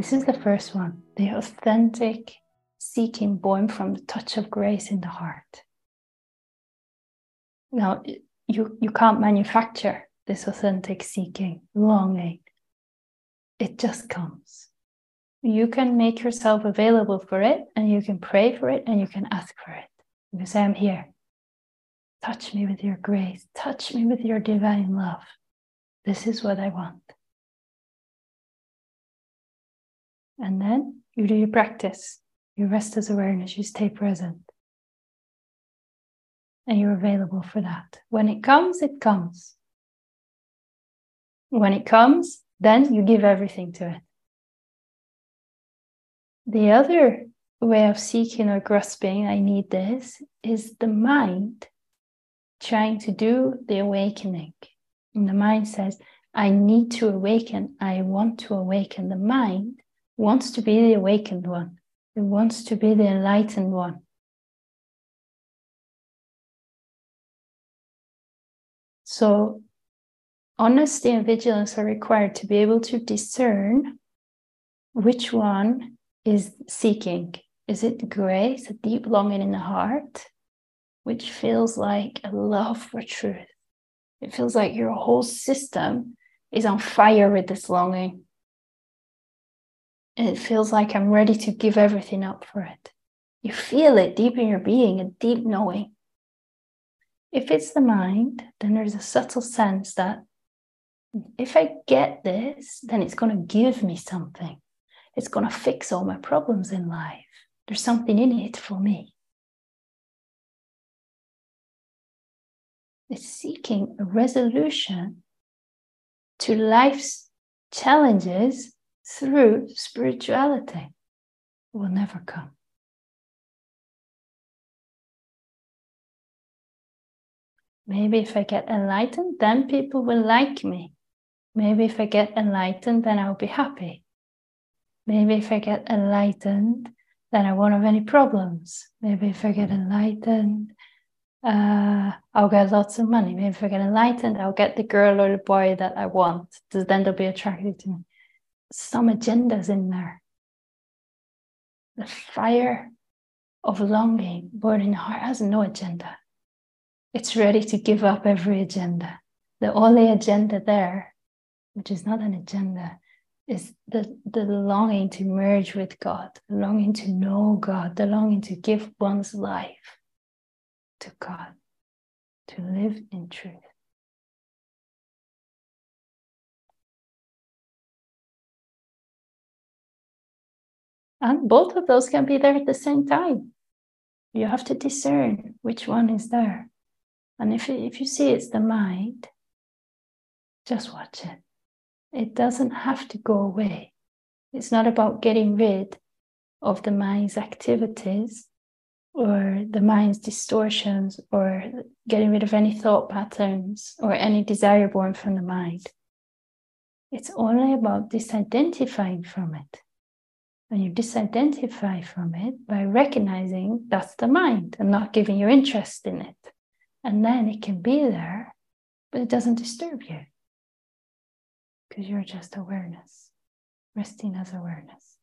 This is the first one the authentic seeking born from the touch of grace in the heart. Now, you, you can't manufacture this authentic seeking, longing. It just comes. You can make yourself available for it and you can pray for it and you can ask for it. You can say, I'm here. Touch me with your grace. Touch me with your divine love. This is what I want. And then you do your practice. You rest as awareness. You stay present. And you're available for that. When it comes, it comes. When it comes, then you give everything to it. The other way of seeking or grasping, I need this, is the mind trying to do the awakening. And the mind says, I need to awaken. I want to awaken. The mind wants to be the awakened one, it wants to be the enlightened one. So, honesty and vigilance are required to be able to discern which one is seeking. Is it grace, a deep longing in the heart, which feels like a love for truth? It feels like your whole system is on fire with this longing. It feels like I'm ready to give everything up for it. You feel it deep in your being, a deep knowing. If it's the mind, then there's a subtle sense that if I get this, then it's going to give me something. It's going to fix all my problems in life. There's something in it for me. It's seeking a resolution to life's challenges through spirituality. Will never come. Maybe if I get enlightened, then people will like me. Maybe if I get enlightened, then I'll be happy. Maybe if I get enlightened, then I won't have any problems. Maybe if I get enlightened, uh, I'll get lots of money. Maybe if I get enlightened, I'll get the girl or the boy that I want. Then they'll be attracted to me. Some agendas in there. The fire of longing burning heart has no agenda. It's ready to give up every agenda. The only agenda there, which is not an agenda, is the, the longing to merge with God, the longing to know God, the longing to give one's life to God, to live in truth. And both of those can be there at the same time. You have to discern which one is there. And if, if you see it's the mind, just watch it. It doesn't have to go away. It's not about getting rid of the mind's activities or the mind's distortions or getting rid of any thought patterns or any desire born from the mind. It's only about disidentifying from it. And you disidentify from it by recognizing that's the mind and not giving your interest in it. And then it can be there, but it doesn't disturb you because you're just awareness, resting as awareness.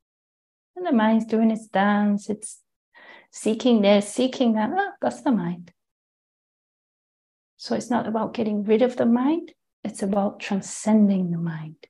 And the mind's doing its dance, it's seeking this, seeking that. Oh, that's the mind. So it's not about getting rid of the mind, it's about transcending the mind,